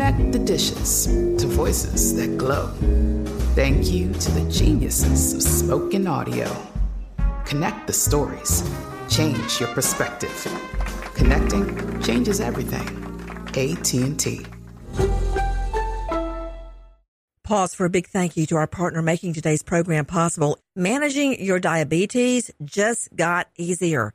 Connect the dishes to voices that glow. Thank you to the geniuses of spoken audio. Connect the stories. Change your perspective. Connecting changes everything. AT&T. Pause for a big thank you to our partner making today's program possible. Managing your diabetes just got easier.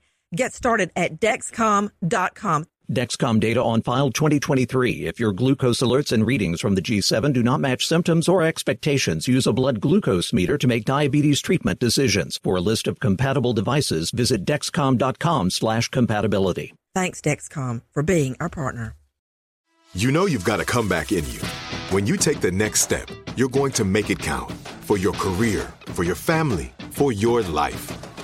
Get started at Dexcom.com. Dexcom data on file 2023. If your glucose alerts and readings from the G7 do not match symptoms or expectations, use a blood glucose meter to make diabetes treatment decisions. For a list of compatible devices, visit dexcom.com slash compatibility. Thanks, Dexcom, for being our partner. You know you've got a comeback in you. When you take the next step, you're going to make it count for your career, for your family, for your life.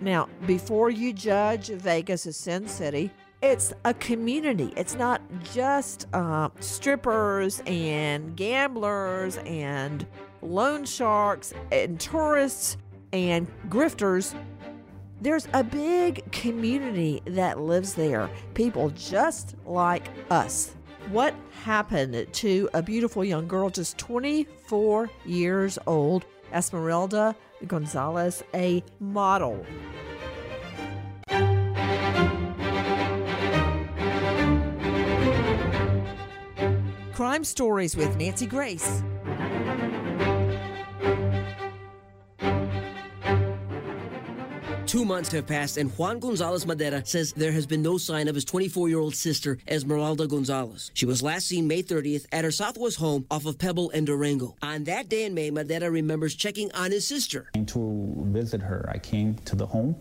Now, before you judge Vegas as Sin City, it's a community. It's not just uh, strippers and gamblers and loan sharks and tourists and grifters. There's a big community that lives there. People just like us. What happened to a beautiful young girl just 24 years old, Esmeralda Gonzalez, a model? Crime Stories with Nancy Grace. Two months have passed, and Juan Gonzalez Madera says there has been no sign of his 24 year old sister, Esmeralda Gonzalez. She was last seen May 30th at her Southwest home off of Pebble and Durango. On that day in May, Madera remembers checking on his sister. To visit her, I came to the home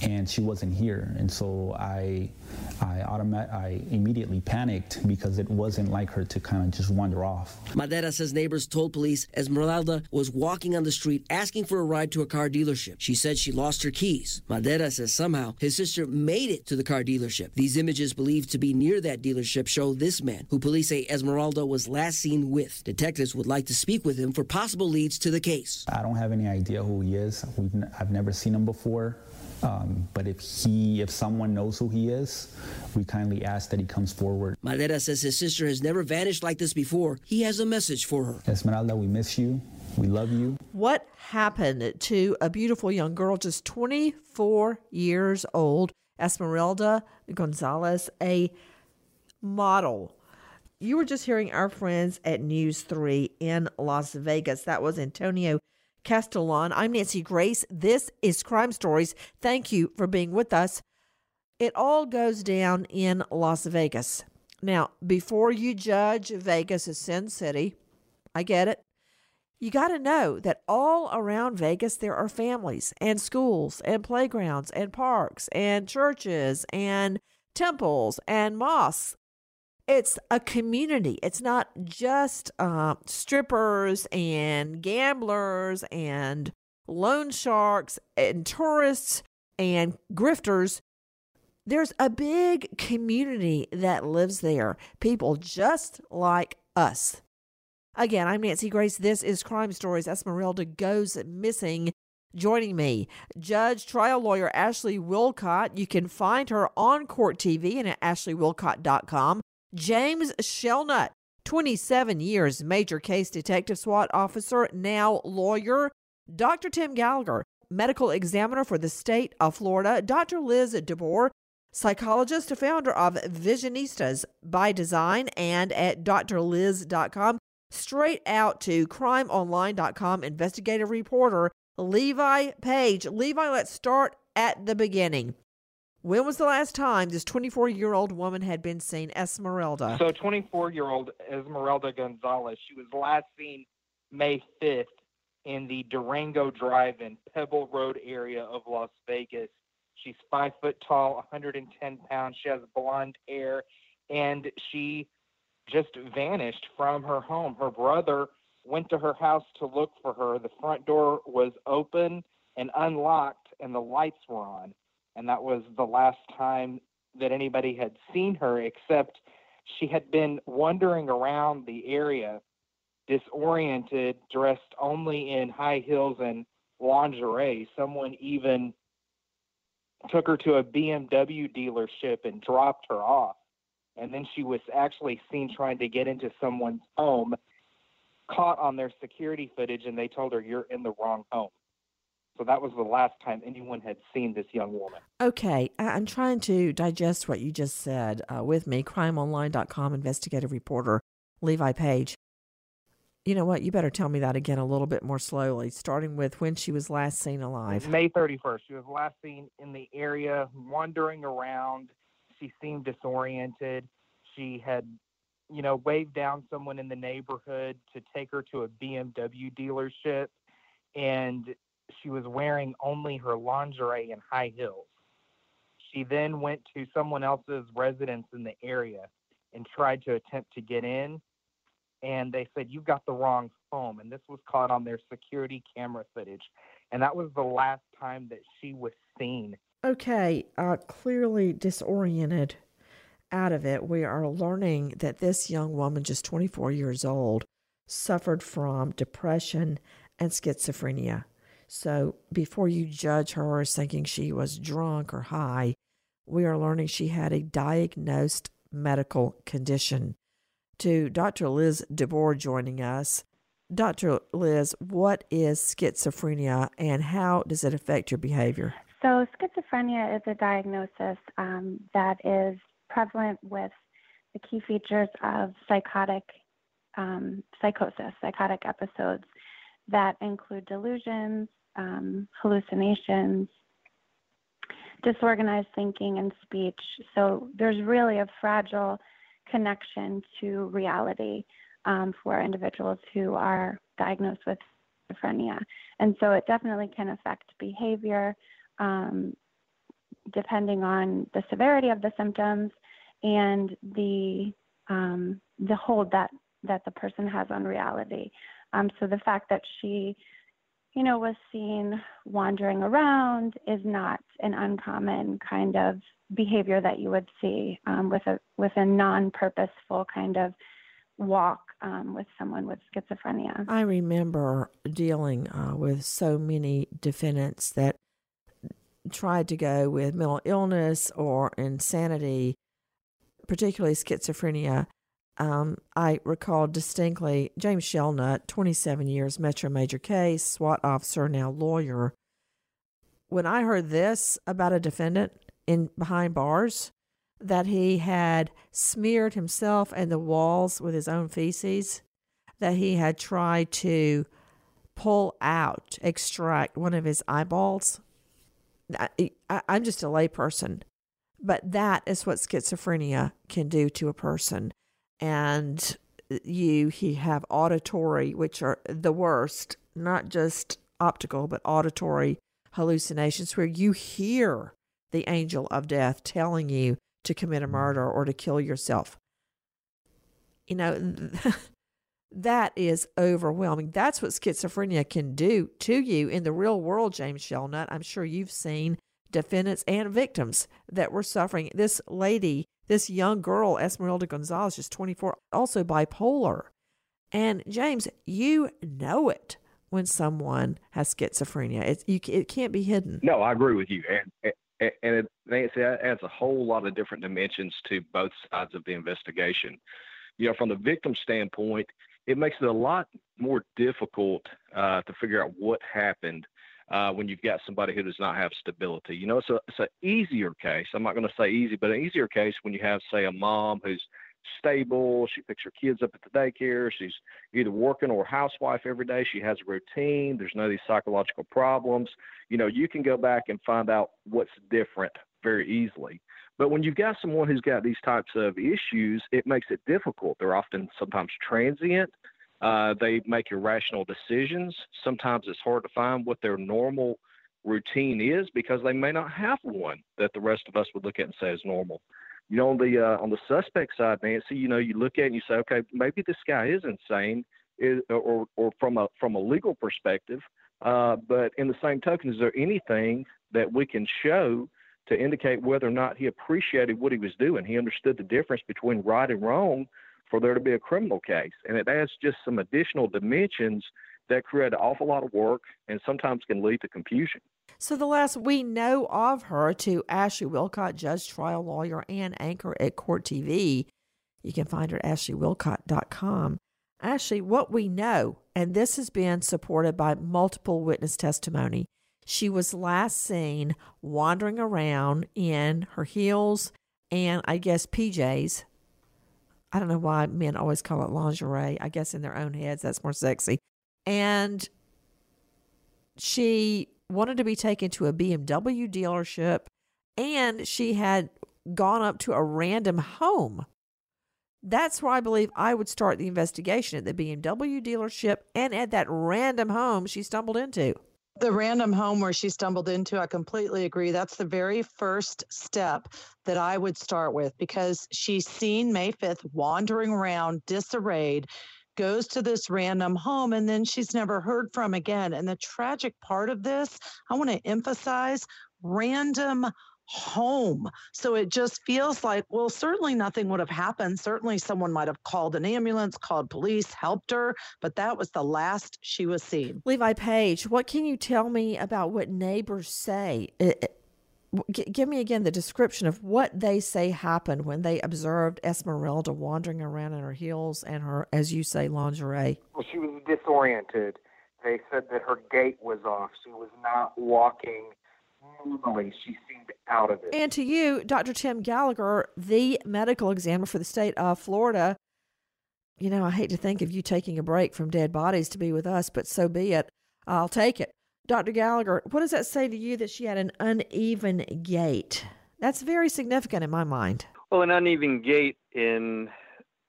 and she wasn't here. And so I, I, automat- I immediately panicked because it wasn't like her to kind of just wander off. Madera says neighbors told police Esmeralda was walking on the street asking for a ride to a car dealership. She said she lost her keys. Madera says somehow his sister made it to the car dealership. These images believed to be near that dealership show this man, who police say Esmeralda was last seen with. Detectives would like to speak with him for possible leads to the case. I don't have any idea who he is. We've n- I've never seen him before. Um, but if he, if someone knows who he is, we kindly ask that he comes forward. Madera says his sister has never vanished like this before. He has a message for her. Esmeralda, we miss you. We love you. What happened to a beautiful young girl just 24 years old, Esmeralda Gonzalez, a model? You were just hearing our friends at News 3 in Las Vegas. That was Antonio Castellan. I'm Nancy Grace. This is Crime Stories. Thank you for being with us. It all goes down in Las Vegas. Now, before you judge Vegas as Sin City, I get it. You got to know that all around Vegas, there are families and schools and playgrounds and parks and churches and temples and mosques. It's a community. It's not just uh, strippers and gamblers and loan sharks and tourists and grifters. There's a big community that lives there. People just like us. Again, I'm Nancy Grace. This is Crime Stories. Esmeralda goes missing. Joining me, Judge Trial Lawyer Ashley Willcott. You can find her on Court TV and at ashleywillcott.com. James Shelnutt, 27 years, major case detective SWAT officer, now lawyer. Dr. Tim Gallagher, medical examiner for the state of Florida. Dr. Liz DeBoer, psychologist, founder of Visionistas by Design, and at drliz.com. Straight out to crimeonline.com investigative reporter Levi Page. Levi, let's start at the beginning. When was the last time this 24 year old woman had been seen, Esmeralda? So, 24 year old Esmeralda Gonzalez, she was last seen May 5th in the Durango Drive in Pebble Road area of Las Vegas. She's five foot tall, 110 pounds. She has blonde hair, and she just vanished from her home. Her brother went to her house to look for her. The front door was open and unlocked, and the lights were on. And that was the last time that anybody had seen her, except she had been wandering around the area disoriented, dressed only in high heels and lingerie. Someone even took her to a BMW dealership and dropped her off. And then she was actually seen trying to get into someone's home, caught on their security footage, and they told her, You're in the wrong home. So that was the last time anyone had seen this young woman. Okay, I'm trying to digest what you just said uh, with me. CrimeOnline.com investigative reporter Levi Page. You know what? You better tell me that again a little bit more slowly, starting with when she was last seen alive. May 31st. She was last seen in the area, wandering around. She seemed disoriented. She had, you know, waved down someone in the neighborhood to take her to a BMW dealership. And she was wearing only her lingerie and high heels. She then went to someone else's residence in the area and tried to attempt to get in and they said you've got the wrong home and this was caught on their security camera footage and that was the last time that she was seen. Okay uh, clearly disoriented out of it. We are learning that this young woman just 24 years old suffered from depression and schizophrenia so before you judge her as thinking she was drunk or high we are learning she had a diagnosed medical condition to Dr. Liz DeBoer joining us. Dr. Liz, what is schizophrenia and how does it affect your behavior? So, schizophrenia is a diagnosis um, that is prevalent with the key features of psychotic um, psychosis, psychotic episodes that include delusions, um, hallucinations, disorganized thinking, and speech. So, there's really a fragile connection to reality um, for individuals who are diagnosed with schizophrenia. And so it definitely can affect behavior um, depending on the severity of the symptoms and the um, the hold that that the person has on reality. Um, so the fact that she, you know, was seen wandering around is not an uncommon kind of behavior that you would see um, with a with a non-purposeful kind of walk um, with someone with schizophrenia. I remember dealing uh, with so many defendants that tried to go with mental illness or insanity, particularly schizophrenia. Um, I recall distinctly James Shelnutt, 27 years, Metro Major case, SWAT officer, now lawyer. When I heard this about a defendant, in behind bars that he had smeared himself and the walls with his own feces, that he had tried to pull out, extract one of his eyeballs. I, am just a layperson, but that is what schizophrenia can do to a person. And you he have auditory, which are the worst, not just optical, but auditory hallucinations where you hear the angel of death telling you to commit a mm. murder or to kill yourself. You know, that is overwhelming. That's what schizophrenia can do to you in the real world, James Shelnutt. I'm sure you've seen defendants and victims that were suffering. This lady, this young girl, Esmeralda Gonzalez, just 24, also bipolar. And James, you know it when someone has schizophrenia. It, you, it can't be hidden. No, I agree with you. And, and, and it, Nancy, that adds a whole lot of different dimensions to both sides of the investigation. You know, from the victim standpoint, it makes it a lot more difficult uh, to figure out what happened uh, when you've got somebody who does not have stability. You know, it's a it's an easier case. I'm not going to say easy, but an easier case when you have, say, a mom who's stable. She picks her kids up at the daycare. She's either working or housewife every day. She has a routine. There's none of these psychological problems. You know, you can go back and find out what's different very easily. But when you've got someone who's got these types of issues, it makes it difficult. They're often sometimes transient. Uh, they make irrational decisions. Sometimes it's hard to find what their normal routine is because they may not have one that the rest of us would look at and say is normal. You know, on the uh, on the suspect side, Nancy, you know, you look at and you say, okay, maybe this guy is insane, is, or or from a from a legal perspective. Uh, but in the same token, is there anything that we can show to indicate whether or not he appreciated what he was doing? He understood the difference between right and wrong for there to be a criminal case, and it adds just some additional dimensions that create an awful lot of work and sometimes can lead to confusion. So, the last we know of her to Ashley Willcott, judge, trial lawyer, and anchor at Court TV. You can find her at ashleywillcott.com. Ashley, what we know, and this has been supported by multiple witness testimony, she was last seen wandering around in her heels and I guess PJs. I don't know why men always call it lingerie. I guess in their own heads, that's more sexy. And she wanted to be taken to a BMW dealership, and she had gone up to a random home. That's where I believe I would start the investigation at the BMW dealership and at that random home she stumbled into. The random home where she stumbled into, I completely agree. That's the very first step that I would start with because she's seen May 5th wandering around disarrayed goes to this random home and then she's never heard from again. And the tragic part of this, I want to emphasize random home. So it just feels like, well, certainly nothing would have happened. Certainly someone might have called an ambulance, called police, helped her, but that was the last she was seen. Levi Page, what can you tell me about what neighbors say? It, G- give me again the description of what they say happened when they observed Esmeralda wandering around in her heels and her, as you say, lingerie. Well, she was disoriented. They said that her gait was off. She was not walking normally. She seemed out of it. And to you, Dr. Tim Gallagher, the medical examiner for the state of Florida, you know, I hate to think of you taking a break from dead bodies to be with us, but so be it. I'll take it. Dr. Gallagher, what does that say to you that she had an uneven gait? That's very significant in my mind. Well, an uneven gait in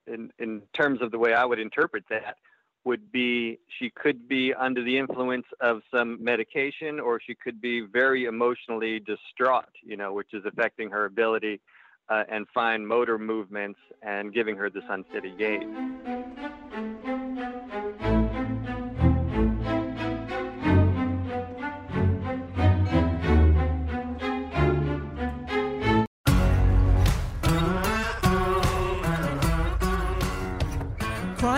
in in terms of the way I would interpret that would be she could be under the influence of some medication or she could be very emotionally distraught, you know, which is affecting her ability uh, and fine motor movements and giving her this unsteady gait.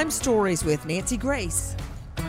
Crime Stories with Nancy Grace. The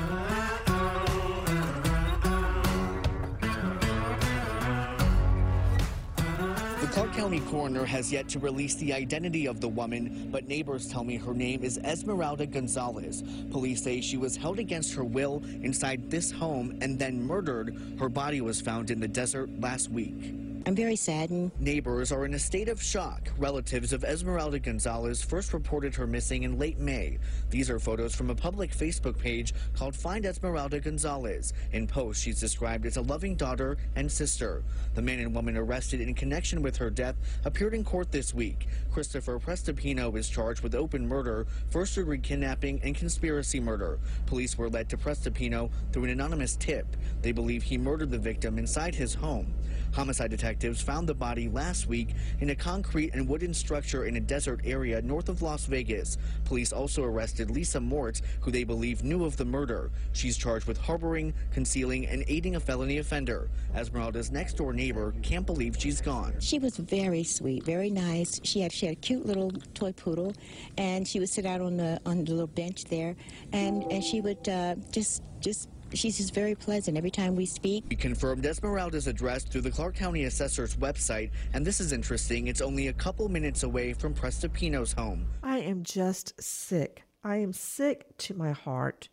Clark County coroner has yet to release the identity of the woman, but neighbors tell me her name is Esmeralda Gonzalez. Police say she was held against her will inside this home and then murdered. Her body was found in the desert last week. I'm very saddened. Neighbors are in a state of shock. Relatives of Esmeralda Gonzalez first reported her missing in late May. These are photos from a public Facebook page called Find Esmeralda Gonzalez. In posts, she's described as a loving daughter and sister. The man and woman arrested in connection with her death appeared in court this week. Christopher Prestipino is charged with open murder, first degree kidnapping, and conspiracy murder. Police were led to Prestipino through an anonymous tip. They believe he murdered the victim inside his home. Homicide detectives found the body last week in a concrete and wooden structure in a desert area north of Las Vegas. Police also arrested Lisa Mortz, who they believe knew of the murder. She's charged with harboring, concealing, and aiding a felony offender. Esmeralda's next door neighbor can't believe she's gone. She was very sweet, very nice. She had she had a cute little toy poodle, and she would sit out on the on the little bench there, and and she would uh, just just she's just very pleasant every time we speak. We confirmed Esmeralda's address through the Clark County Assessor's website, and this is interesting. It's only a couple minutes away from Prestipino's home. I am just sick. I am sick to my heart.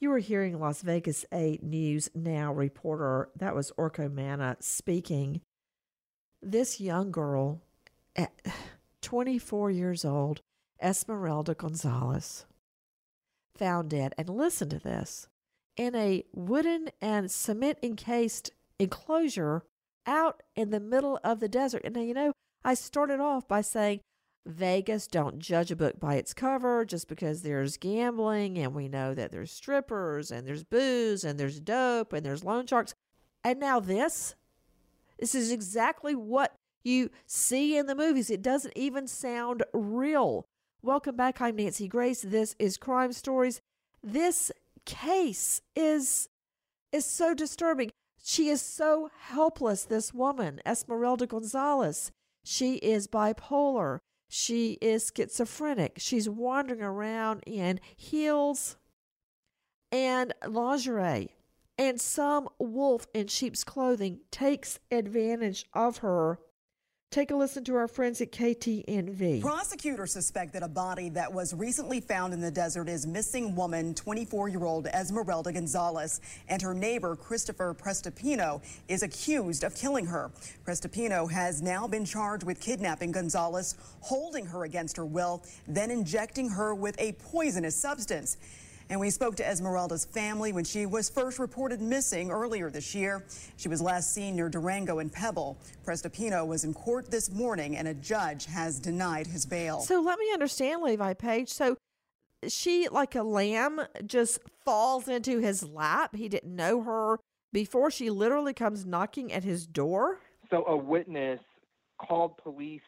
You are hearing Las Vegas 8 News Now reporter, that was Orko Manna speaking. This young girl, at 24 years old, Esmeralda Gonzalez, found dead. And listen to this in a wooden and cement encased enclosure out in the middle of the desert. And now you know, I started off by saying, Vegas, don't judge a book by its cover just because there's gambling and we know that there's strippers and there's booze and there's dope and there's loan sharks. And now this, this is exactly what you see in the movies. It doesn't even sound real. Welcome back. I'm Nancy Grace. This is Crime Stories. This case is is so disturbing. She is so helpless, this woman, Esmeralda Gonzalez. She is bipolar. She is schizophrenic. She's wandering around in heels and lingerie. And some wolf in sheep's clothing takes advantage of her Take a listen to our friends at KTNV. Prosecutors suspect that a body that was recently found in the desert is missing woman 24 year old Esmeralda Gonzalez and her neighbor Christopher Prestipino is accused of killing her. Prestipino has now been charged with kidnapping Gonzalez, holding her against her will, then injecting her with a poisonous substance. And we spoke to Esmeralda's family when she was first reported missing earlier this year. She was last seen near Durango and Pebble. Prestipino was in court this morning and a judge has denied his bail. So let me understand, Levi Page. So she, like a lamb, just falls into his lap. He didn't know her before she literally comes knocking at his door. So a witness called police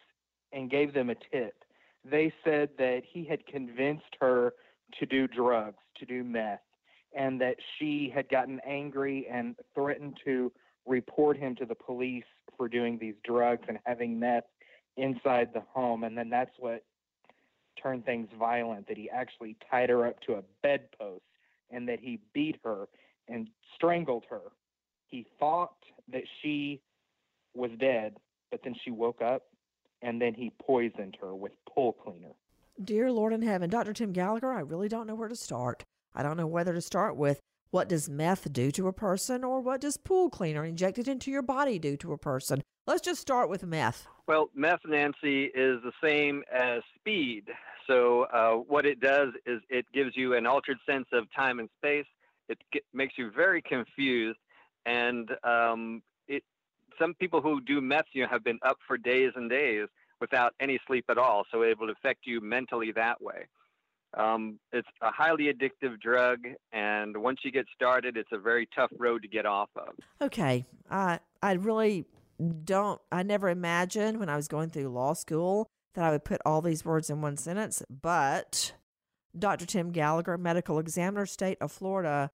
and gave them a tip. They said that he had convinced her to do drugs, to do meth, and that she had gotten angry and threatened to report him to the police for doing these drugs and having meth inside the home. And then that's what turned things violent that he actually tied her up to a bedpost and that he beat her and strangled her. He thought that she was dead, but then she woke up and then he poisoned her with pool cleaner. Dear Lord in heaven, Dr. Tim Gallagher, I really don't know where to start. I don't know whether to start with what does meth do to a person or what does pool cleaner injected into your body do to a person. Let's just start with meth. Well, meth, Nancy, is the same as speed. So, uh, what it does is it gives you an altered sense of time and space. It get, makes you very confused. And um, it, some people who do meth you know, have been up for days and days without any sleep at all. So it will affect you mentally that way. Um, it's a highly addictive drug, and once you get started, it's a very tough road to get off of. Okay, I I really don't. I never imagined when I was going through law school that I would put all these words in one sentence. But Dr. Tim Gallagher, medical examiner, state of Florida,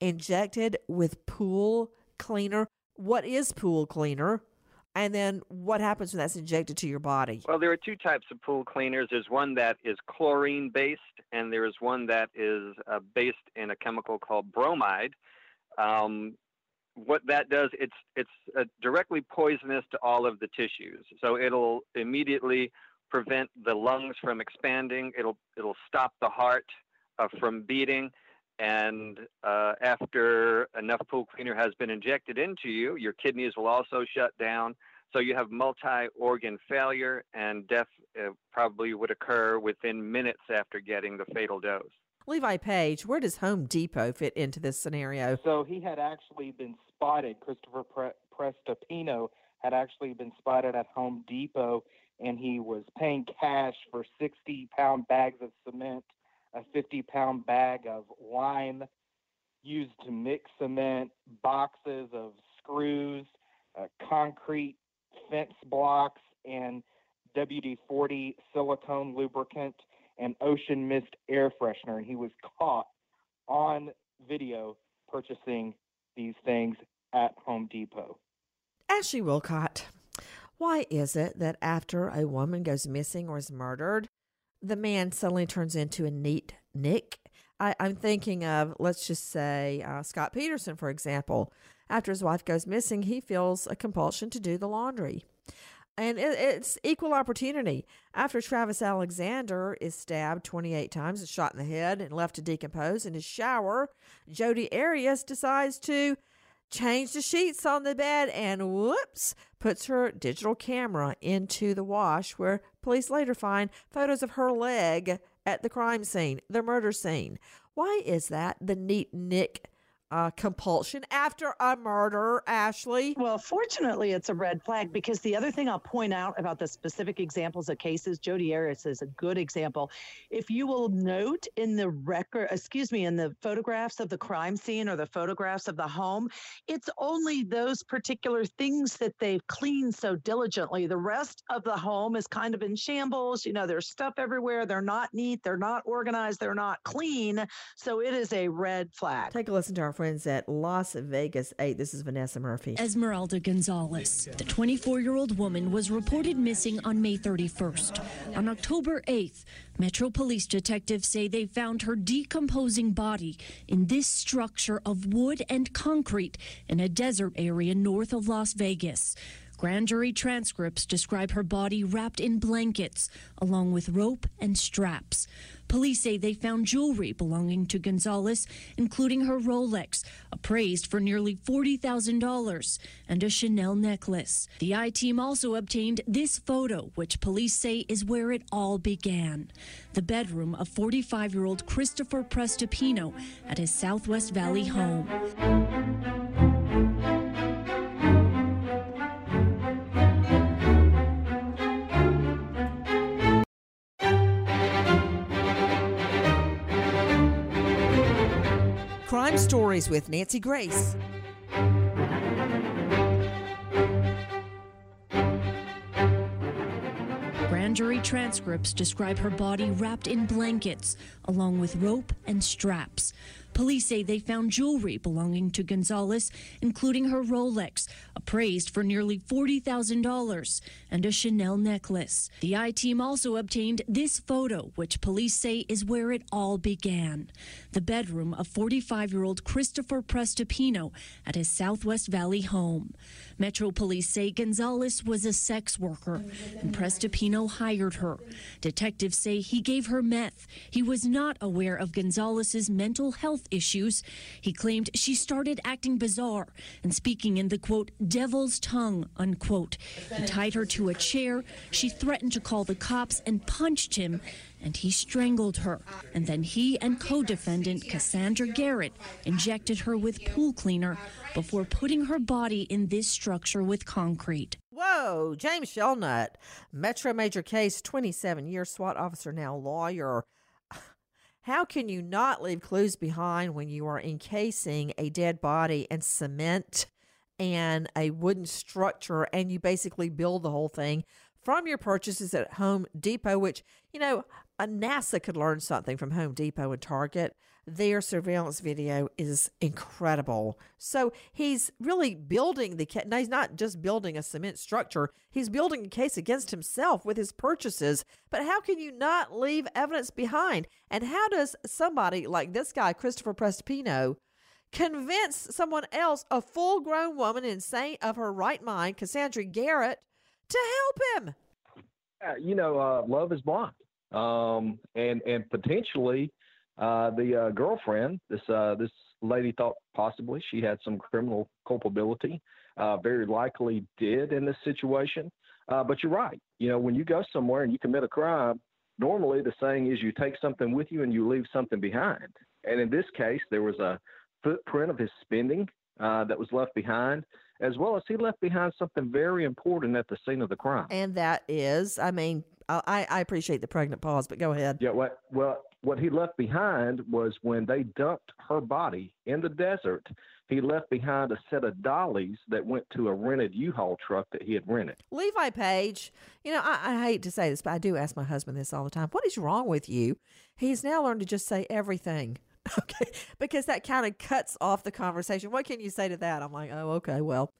injected with pool cleaner. What is pool cleaner? And then what happens when that's injected to your body? Well, there are two types of pool cleaners. There's one that is chlorine based, and there is one that is uh, based in a chemical called bromide. Um, what that does, it's it's uh, directly poisonous to all of the tissues. So it'll immediately prevent the lungs from expanding. It'll it'll stop the heart uh, from beating. And uh, after enough pool cleaner has been injected into you, your kidneys will also shut down. So you have multi-organ failure, and death uh, probably would occur within minutes after getting the fatal dose. Levi Page, where does Home Depot fit into this scenario? So he had actually been spotted. Christopher Pre- Prestipino had actually been spotted at Home Depot, and he was paying cash for 60 pound bags of cement, a 50 pound bag of lime used to mix cement, boxes of screws, uh, concrete fence blocks, and WD 40 silicone lubricant and ocean mist air freshener. And he was caught on video purchasing these things at Home Depot. Ashley Willcott, why is it that after a woman goes missing or is murdered, the man suddenly turns into a neat Nick? I, am thinking of, let's just say, uh, Scott Peterson, for example. After his wife goes missing, he feels a compulsion to do the laundry. And it, it's equal opportunity. After Travis Alexander is stabbed 28 times and shot in the head and left to decompose in his shower, Jodi Arias decides to change the sheets on the bed and whoops, puts her digital camera into the wash where police later find photos of her leg at the crime scene, the murder scene. Why is that the neat Nick uh, compulsion after a murder, Ashley? Well, fortunately, it's a red flag because the other thing I'll point out about the specific examples of cases, Jodi Arias is a good example. If you will note in the record, excuse me, in the photographs of the crime scene or the photographs of the home, it's only those particular things that they've cleaned so diligently. The rest of the home is kind of in shambles. You know, there's stuff everywhere. They're not neat. They're not organized. They're not clean. So it is a red flag. Take a listen to our friends at Las Vegas 8. This is Vanessa Murphy. Esmeralda Gonzalez. The 24 year old woman was reported missing on May 31st. On October 8th, Metro Police detectives say they found her decomposing body in this structure of wood and concrete in a desert area north of Las Vegas. Grand jury transcripts describe her body wrapped in blankets, along with rope and straps. Police say they found jewelry belonging to Gonzalez, including her Rolex, appraised for nearly $40,000, and a Chanel necklace. The I team also obtained this photo, which police say is where it all began the bedroom of 45 year old Christopher Prestipino at his Southwest Valley home. Crime Stories with Nancy Grace. Grand jury transcripts describe her body wrapped in blankets, along with rope and straps. Police say they found jewelry belonging to Gonzalez, including her Rolex, appraised for nearly $40,000, and a Chanel necklace. The I team also obtained this photo, which police say is where it all began the bedroom of 45 year old Christopher Prestipino at his Southwest Valley home. Metro police say Gonzalez was a sex worker and Prestipino hired her. Detectives say he gave her meth. He was not aware of Gonzalez's mental health issues. He claimed she started acting bizarre and speaking in the quote, devil's tongue, unquote. He tied her to a chair. She threatened to call the cops and punched him and he strangled her. And then he and co defendant Cassandra Garrett injected her with pool cleaner before putting her body in this structure with concrete. Whoa, James Shelnutt, Metro Major Case, 27 year SWAT officer, now lawyer. How can you not leave clues behind when you are encasing a dead body in cement and a wooden structure and you basically build the whole thing from your purchases at Home Depot, which, you know, a NASA could learn something from Home Depot and Target. Their surveillance video is incredible. So he's really building the case. Now, he's not just building a cement structure, he's building a case against himself with his purchases. But how can you not leave evidence behind? And how does somebody like this guy, Christopher Prestipino, convince someone else, a full grown woman insane of her right mind, Cassandra Garrett, to help him? Uh, you know, uh, love is blind um, and and potentially Uh, the uh, girlfriend, this uh, this lady thought possibly she had some criminal culpability. Uh, very likely did in this situation. But you're right. You know, when you go somewhere and you commit a crime, normally the saying is you take something with you and you leave something behind. And in this case, there was a footprint of his spending that was left behind, as well as he left behind something very important at the scene of the crime. And that is, I mean, I, I appreciate the pregnant pause, but go ahead. Yeah, what, well, what he left behind was when they dumped her body in the desert, he left behind a set of dollies that went to a rented U-Haul truck that he had rented. Levi Page, you know, I, I hate to say this, but I do ask my husband this all the time. What is wrong with you? He's now learned to just say everything. Okay, because that kind of cuts off the conversation. What can you say to that? I'm like, oh, okay, well,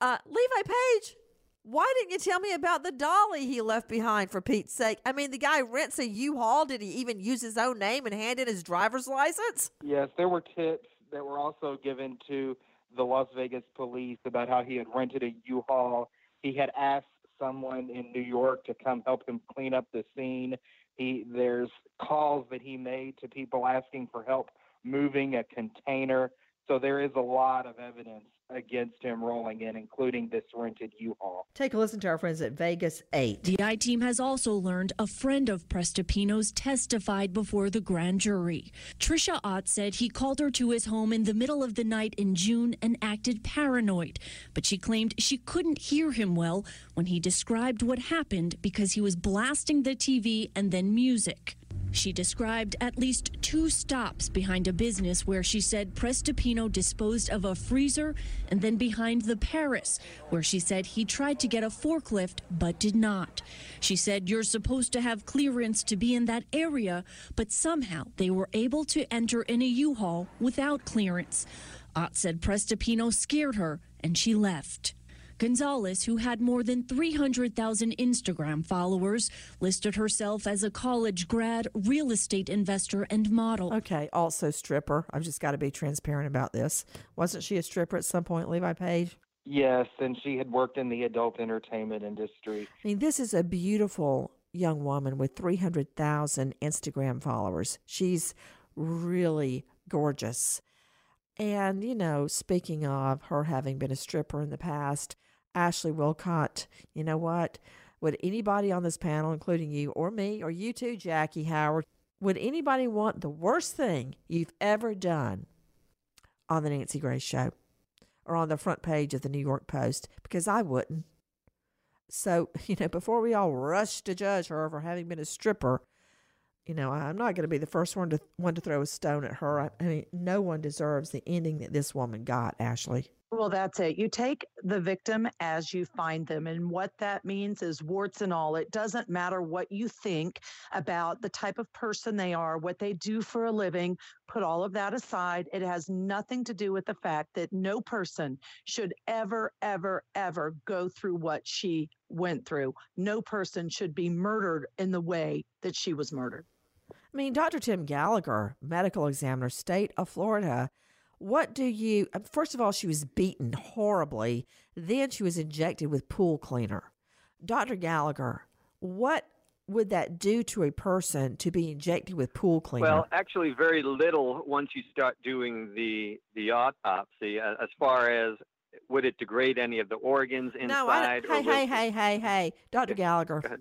uh, Levi Page, why didn't you tell me about the dolly he left behind for Pete's sake? I mean, the guy rents a U-Haul. Did he even use his own name and hand in his driver's license? Yes, there were tips that were also given to the Las Vegas police about how he had rented a U-Haul. He had asked someone in New York to come help him clean up the scene. He there's calls that he made to people asking for help moving a container. So there is a lot of evidence against him rolling in, including this rented U-Haul. Take a listen to our friends at Vegas 8. The I team has also learned a friend of Prestipino's testified before the grand jury. Trisha Ott said he called her to his home in the middle of the night in June and acted paranoid, but she claimed she couldn't hear him well when he described what happened because he was blasting the TV and then music. She described at least two stops behind a business where she said Prestipino disposed of a freezer and then behind the Paris, where she said he tried to get a forklift but did not. She said you're supposed to have clearance to be in that area, but somehow they were able to enter in a U-Haul without clearance. Ott said Prestipino scared her and she left. Gonzalez, who had more than 300,000 Instagram followers, listed herself as a college grad, real estate investor, and model. Okay, also stripper. I've just got to be transparent about this. Wasn't she a stripper at some point, Levi Page? Yes, and she had worked in the adult entertainment industry. I mean, this is a beautiful young woman with 300,000 Instagram followers. She's really gorgeous. And, you know, speaking of her having been a stripper in the past, Ashley Willcott, you know what? Would anybody on this panel, including you or me or you too, Jackie Howard, would anybody want the worst thing you've ever done on the Nancy Grace Show or on the front page of the New York Post? Because I wouldn't. So, you know, before we all rush to judge her for having been a stripper, you know, I'm not going to be the first one to one to throw a stone at her. I, I mean, no one deserves the ending that this woman got, Ashley. Well, that's it. You take the victim as you find them. And what that means is warts and all. It doesn't matter what you think about the type of person they are, what they do for a living. Put all of that aside. It has nothing to do with the fact that no person should ever, ever, ever go through what she went through. No person should be murdered in the way that she was murdered. I mean, Dr. Tim Gallagher, medical examiner, state of Florida, what do you, uh, first of all, she was beaten horribly. Then she was injected with pool cleaner. Dr. Gallagher, what would that do to a person to be injected with pool cleaner? Well, actually, very little once you start doing the the autopsy. Uh, as far as would it degrade any of the organs inside? No, I hey, hey, hey, hey, hey, Dr. Gallagher, Go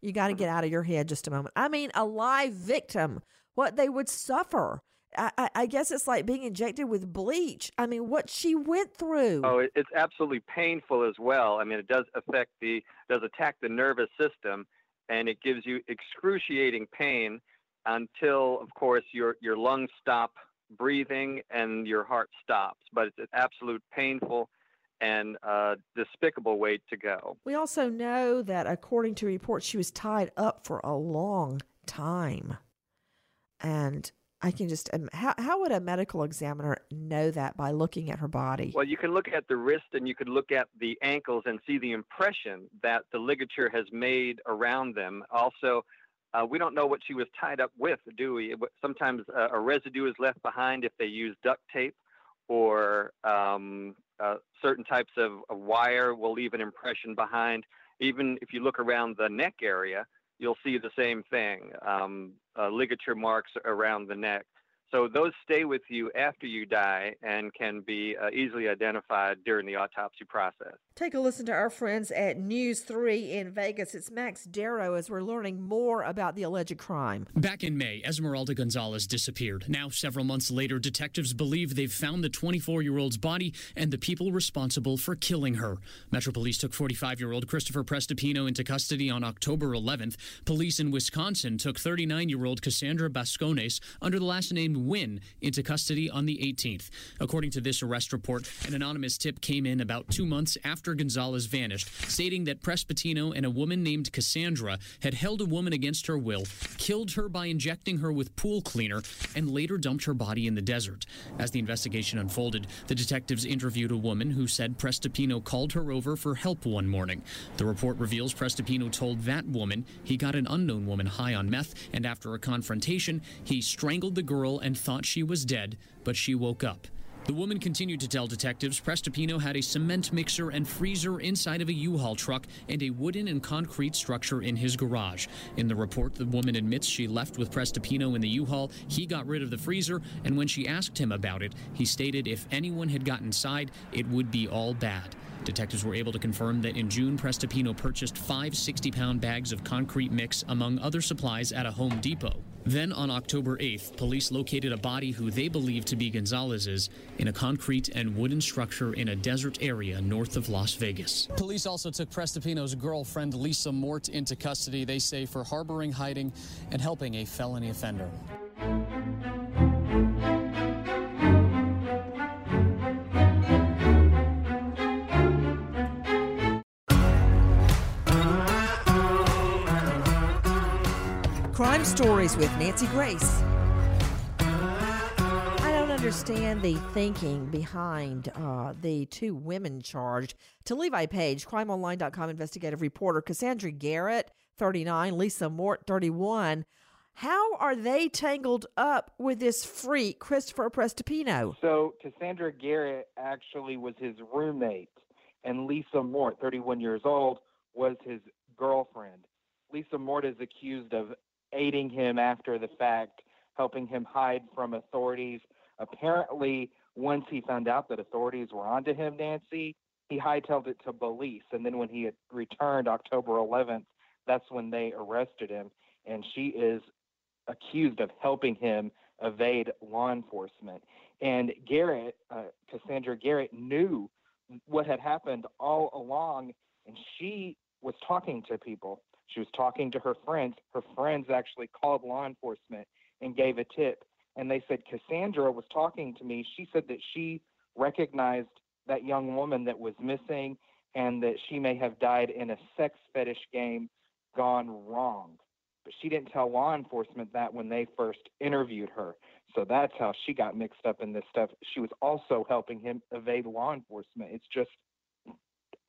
you got to get out of your head just a moment. I mean, a live victim, what they would suffer. I, I guess it's like being injected with bleach. I mean, what she went through. Oh, it, it's absolutely painful as well. I mean, it does affect the does attack the nervous system, and it gives you excruciating pain until, of course, your your lungs stop breathing and your heart stops. But it's an absolute painful and uh, despicable way to go. We also know that, according to reports, she was tied up for a long time, and I can just um, how how would a medical examiner know that by looking at her body? Well, you can look at the wrist and you can look at the ankles and see the impression that the ligature has made around them. Also, uh, we don't know what she was tied up with, do we? Sometimes uh, a residue is left behind if they use duct tape or um, uh, certain types of, of wire will leave an impression behind. Even if you look around the neck area, you'll see the same thing. Um, uh, ligature marks around the neck. So those stay with you after you die and can be uh, easily identified during the autopsy process. Take a listen to our friends at News 3 in Vegas. It's Max Darrow as we're learning more about the alleged crime. Back in May, Esmeralda Gonzalez disappeared. Now, several months later, detectives believe they've found the 24 year old's body and the people responsible for killing her. Metro Police took 45 year old Christopher Prestipino into custody on October 11th. Police in Wisconsin took 39 year old Cassandra Bascones under the last name Into custody on the 18th. According to this arrest report, an anonymous tip came in about two months after Gonzalez vanished, stating that Prestipino and a woman named Cassandra had held a woman against her will, killed her by injecting her with pool cleaner, and later dumped her body in the desert. As the investigation unfolded, the detectives interviewed a woman who said Prestipino called her over for help one morning. The report reveals Prestipino told that woman he got an unknown woman high on meth, and after a confrontation, he strangled the girl and thought she was dead, but she woke up. The woman continued to tell detectives Prestipino had a cement mixer and freezer inside of a U-Haul truck and a wooden and concrete structure in his garage. In the report, the woman admits she left with Prestipino in the U-Haul. He got rid of the freezer, and when she asked him about it, he stated if anyone had got inside, it would be all bad. Detectives were able to confirm that in June, Prestipino purchased five 60 pound bags of concrete mix, among other supplies, at a Home Depot. Then on October 8th, police located a body who they believe to be Gonzalez's in a concrete and wooden structure in a desert area north of Las Vegas. Police also took Prestipino's girlfriend, Lisa Mort, into custody, they say, for harboring, hiding, and helping a felony offender. Crime Stories with Nancy Grace. I don't understand the thinking behind uh, the two women charged. To Levi Page, crimeonline.com investigative reporter Cassandra Garrett, 39, Lisa Mort, 31. How are they tangled up with this freak, Christopher Prestipino? So Cassandra Garrett actually was his roommate, and Lisa Mort, 31 years old, was his girlfriend. Lisa Mort is accused of aiding him after the fact, helping him hide from authorities. Apparently, once he found out that authorities were onto him, Nancy, he hightailed it to police. And then when he had returned October 11th, that's when they arrested him. And she is accused of helping him evade law enforcement. And Garrett, uh, Cassandra Garrett, knew what had happened all along, and she was talking to people. She was talking to her friends. Her friends actually called law enforcement and gave a tip. And they said Cassandra was talking to me. She said that she recognized that young woman that was missing and that she may have died in a sex fetish game gone wrong. But she didn't tell law enforcement that when they first interviewed her. So that's how she got mixed up in this stuff. She was also helping him evade law enforcement. It's just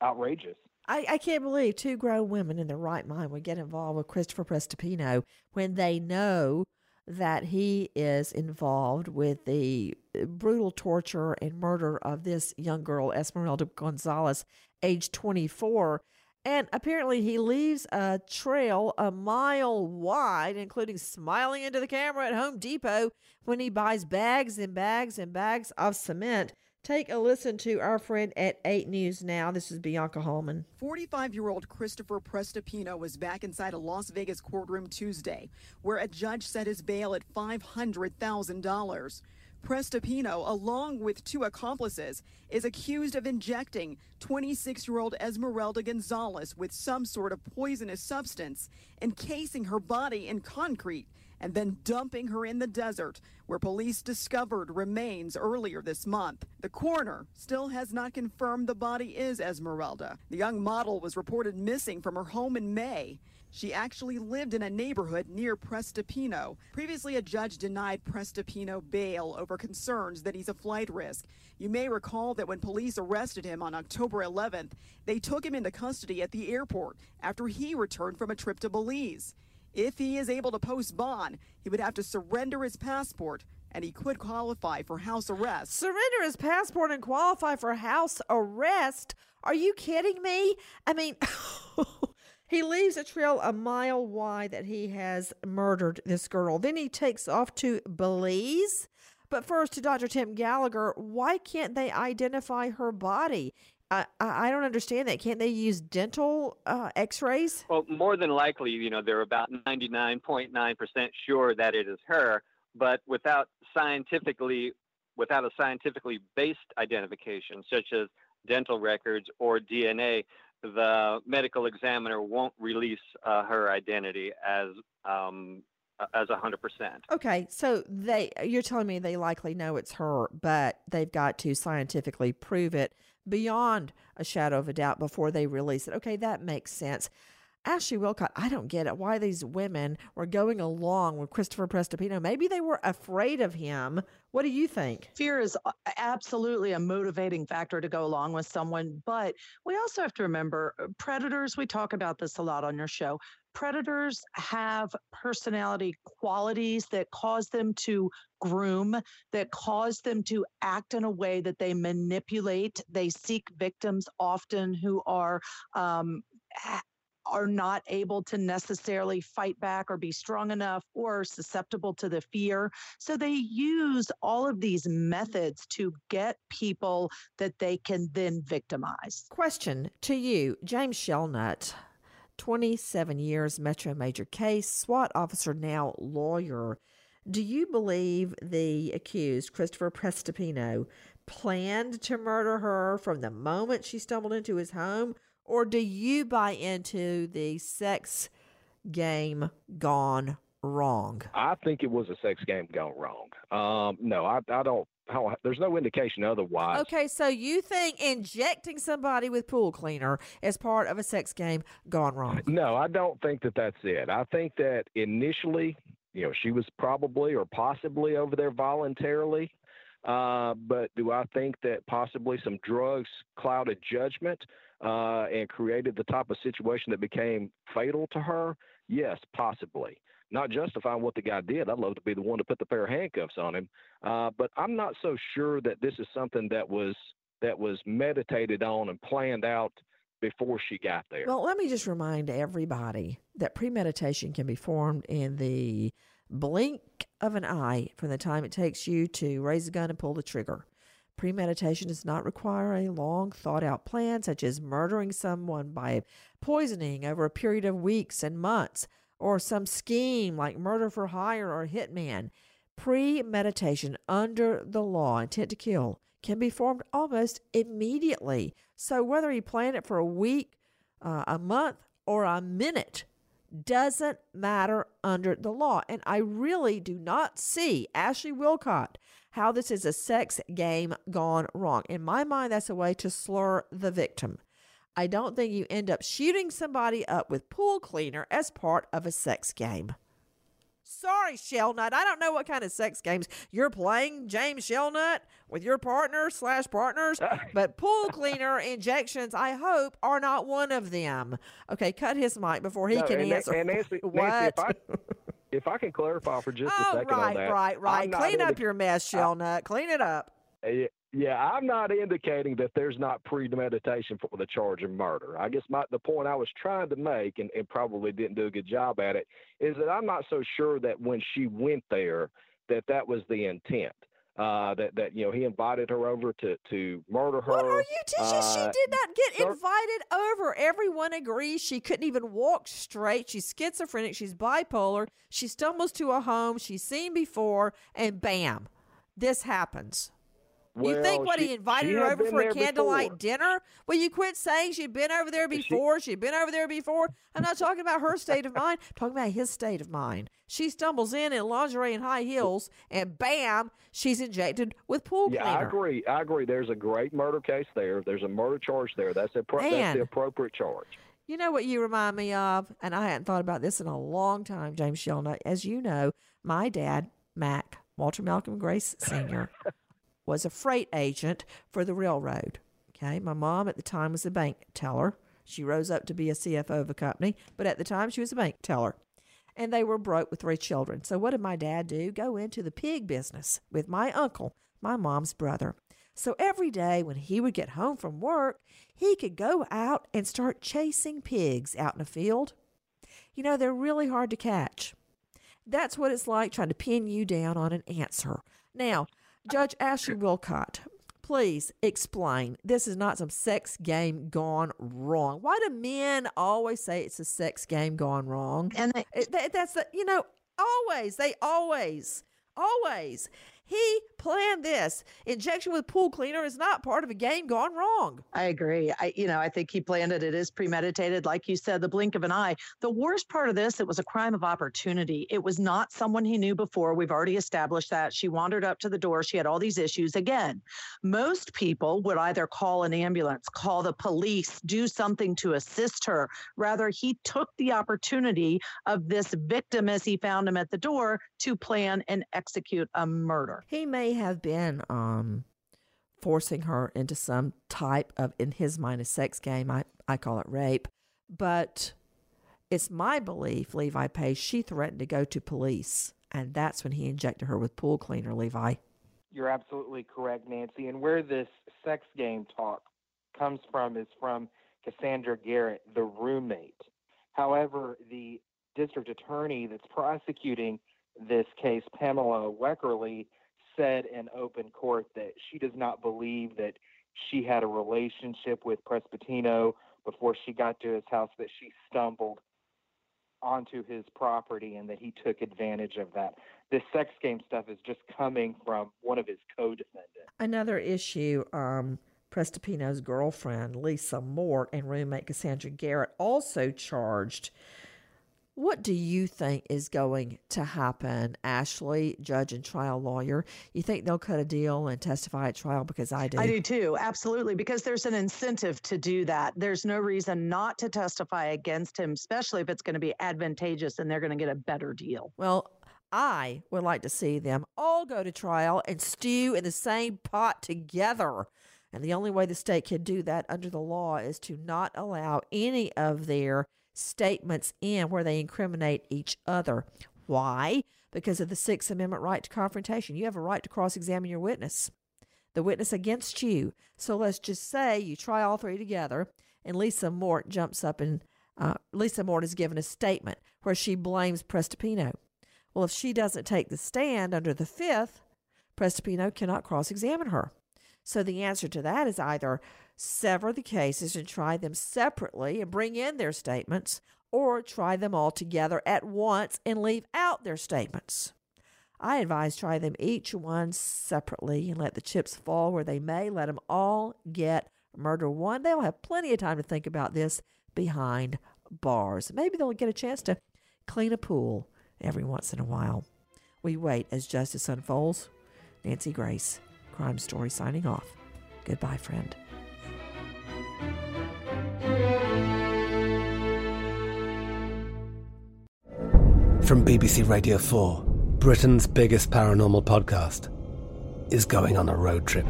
outrageous. I, I can't believe two grown women in their right mind would get involved with Christopher Prestipino when they know that he is involved with the uh, brutal torture and murder of this young girl, Esmeralda Gonzalez, age 24. And apparently, he leaves a trail a mile wide, including smiling into the camera at Home Depot when he buys bags and bags and bags of cement Take a listen to our friend at 8 News Now. This is Bianca Holman. 45 year old Christopher Prestipino was back inside a Las Vegas courtroom Tuesday, where a judge set his bail at $500,000. Prestipino, along with two accomplices, is accused of injecting 26 year old Esmeralda Gonzalez with some sort of poisonous substance, encasing her body in concrete and then dumping her in the desert, where police discovered remains earlier this month. The coroner still has not confirmed the body is Esmeralda. The young model was reported missing from her home in May. She actually lived in a neighborhood near Prestipino. Previously, a judge denied Prestipino bail over concerns that he's a flight risk. You may recall that when police arrested him on October 11th, they took him into custody at the airport after he returned from a trip to Belize. If he is able to post bond, he would have to surrender his passport and he could qualify for house arrest. Surrender his passport and qualify for house arrest? Are you kidding me? I mean, He leaves a trail a mile wide that he has murdered this girl. Then he takes off to Belize. But first, to Dr. Tim Gallagher, why can't they identify her body? I, I don't understand that. Can't they use dental uh, x rays? Well, more than likely, you know, they're about 99.9% sure that it is her, but without scientifically without a scientifically based identification, such as dental records or DNA, the medical examiner won't release uh, her identity as um, as a hundred percent. Okay, so they you're telling me they likely know it's her, but they've got to scientifically prove it beyond a shadow of a doubt before they release it. Okay, that makes sense. Ashley Willcott, I don't get it. Why these women were going along with Christopher Prestipino? Maybe they were afraid of him. What do you think? Fear is absolutely a motivating factor to go along with someone, but we also have to remember uh, predators. We talk about this a lot on your show. Predators have personality qualities that cause them to groom, that cause them to act in a way that they manipulate. They seek victims often who are um, are not able to necessarily fight back or be strong enough or susceptible to the fear. So they use all of these methods to get people that they can then victimize. Question to you, James Shelnutt. 27 years Metro Major case, SWAT officer, now lawyer. Do you believe the accused, Christopher Prestipino, planned to murder her from the moment she stumbled into his home? Or do you buy into the sex game gone wrong? I think it was a sex game gone wrong. Um, no, I, I don't. How, there's no indication otherwise. Okay, so you think injecting somebody with pool cleaner is part of a sex game gone wrong? No, I don't think that that's it. I think that initially, you know, she was probably or possibly over there voluntarily. Uh, but do I think that possibly some drugs clouded judgment? uh, and created the type of situation that became fatal to her? Yes, possibly. Not justifying what the guy did. I'd love to be the one to put the pair of handcuffs on him, uh, but I'm not so sure that this is something that was that was meditated on and planned out before she got there. Well, let me just remind everybody that premeditation can be formed in the blink of an eye from the time it takes you to raise a gun and pull the trigger. Premeditation does not require a long, thought out plan, such as murdering someone by poisoning over a period of weeks and months, or some scheme like murder for hire or hitman. Premeditation under the law, intent to kill, can be formed almost immediately. So, whether he planned it for a week, uh, a month, or a minute doesn't matter under the law. And I really do not see Ashley Willcott how this is a sex game gone wrong. In my mind, that's a way to slur the victim. I don't think you end up shooting somebody up with pool cleaner as part of a sex game. Sorry, Shelnutt. I don't know what kind of sex games you're playing, James Shelnutt, with your partner slash partners, but pool cleaner injections, I hope, are not one of them. Okay, cut his mic before he no, can and answer. And Nancy, what? Nancy, if I, if I can clarify for just oh, a second right, on that, right, right. right. Clean up your mess, Shelnutt. Clean it up. Uh, yeah, I'm not indicating that there's not premeditation for the charge of murder. I guess my the point I was trying to make, and, and probably didn't do a good job at it, is that I'm not so sure that when she went there, that that was the intent uh, that that you know he invited her over to to murder her. What are you teaching? Uh, she did not get sir? invited over. Everyone agrees she couldn't even walk straight. She's schizophrenic. She's bipolar. She stumbles to a home she's seen before, and bam, this happens. Well, you think what she, he invited her over for a candlelight before. dinner? Well, you quit saying she'd been over there before. She, had been over there before. I'm not talking about her state of mind. I'm talking about his state of mind. She stumbles in in lingerie and high heels, and bam, she's injected with pool yeah, cleaner. I agree. I agree. There's a great murder case there. There's a murder charge there. That's, a, that's Man. the appropriate charge. You know what you remind me of? And I hadn't thought about this in a long time, James Shelnutt. As you know, my dad, Mac, Walter Malcolm Grace Sr., was a freight agent for the railroad. Okay. My mom at the time was a bank teller. She rose up to be a CFO of a company, but at the time she was a bank teller. And they were broke with three children. So what did my dad do? Go into the pig business with my uncle, my mom's brother. So every day when he would get home from work, he could go out and start chasing pigs out in a field. You know, they're really hard to catch. That's what it's like trying to pin you down on an answer. Now, Judge Ashley Willcott, please explain. This is not some sex game gone wrong. Why do men always say it's a sex game gone wrong? And they, it, that's the, you know, always, they always, always. He planned this. Injection with pool cleaner is not part of a game gone wrong. I agree. I, you know, I think he planned it. It is premeditated, like you said, the blink of an eye. The worst part of this, it was a crime of opportunity. It was not someone he knew before. We've already established that. She wandered up to the door. She had all these issues. Again, most people would either call an ambulance, call the police, do something to assist her. Rather, he took the opportunity of this victim as he found him at the door to plan and execute a murder. He may have been um, forcing her into some type of, in his mind, a sex game. I, I call it rape. But it's my belief, Levi Page, she threatened to go to police. And that's when he injected her with pool cleaner, Levi. You're absolutely correct, Nancy. And where this sex game talk comes from is from Cassandra Garrett, the roommate. However, the district attorney that's prosecuting this case, Pamela Weckerly, said in open court that she does not believe that she had a relationship with Prestipino before she got to his house, that she stumbled onto his property and that he took advantage of that. This sex game stuff is just coming from one of his co defendants. Another issue um, Prestipino's girlfriend, Lisa Mort, and roommate Cassandra Garrett also charged what do you think is going to happen, Ashley, judge and trial lawyer? You think they'll cut a deal and testify at trial? Because I do. I do too, absolutely, because there's an incentive to do that. There's no reason not to testify against him, especially if it's going to be advantageous and they're going to get a better deal. Well, I would like to see them all go to trial and stew in the same pot together. And the only way the state can do that under the law is to not allow any of their statements in where they incriminate each other. Why? Because of the Sixth Amendment right to confrontation. You have a right to cross examine your witness, the witness against you. So let's just say you try all three together, and Lisa Mort jumps up and uh, Lisa Mort is given a statement where she blames Prestipino. Well, if she doesn't take the stand under the fifth, Prestipino cannot cross examine her. So the answer to that is either sever the cases and try them separately and bring in their statements, or try them all together at once and leave out their statements. I advise try them each one separately and let the chips fall where they may. Let them all get murder one. They'll have plenty of time to think about this behind bars. Maybe they'll get a chance to clean a pool every once in a while. We wait as justice unfolds. Nancy Grace, Crime Story signing off. Goodbye, friend. From BBC Radio 4, Britain's biggest paranormal podcast is going on a road trip.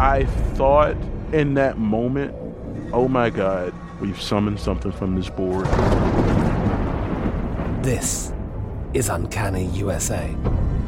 I thought in that moment, oh my God, we've summoned something from this board. This is Uncanny USA.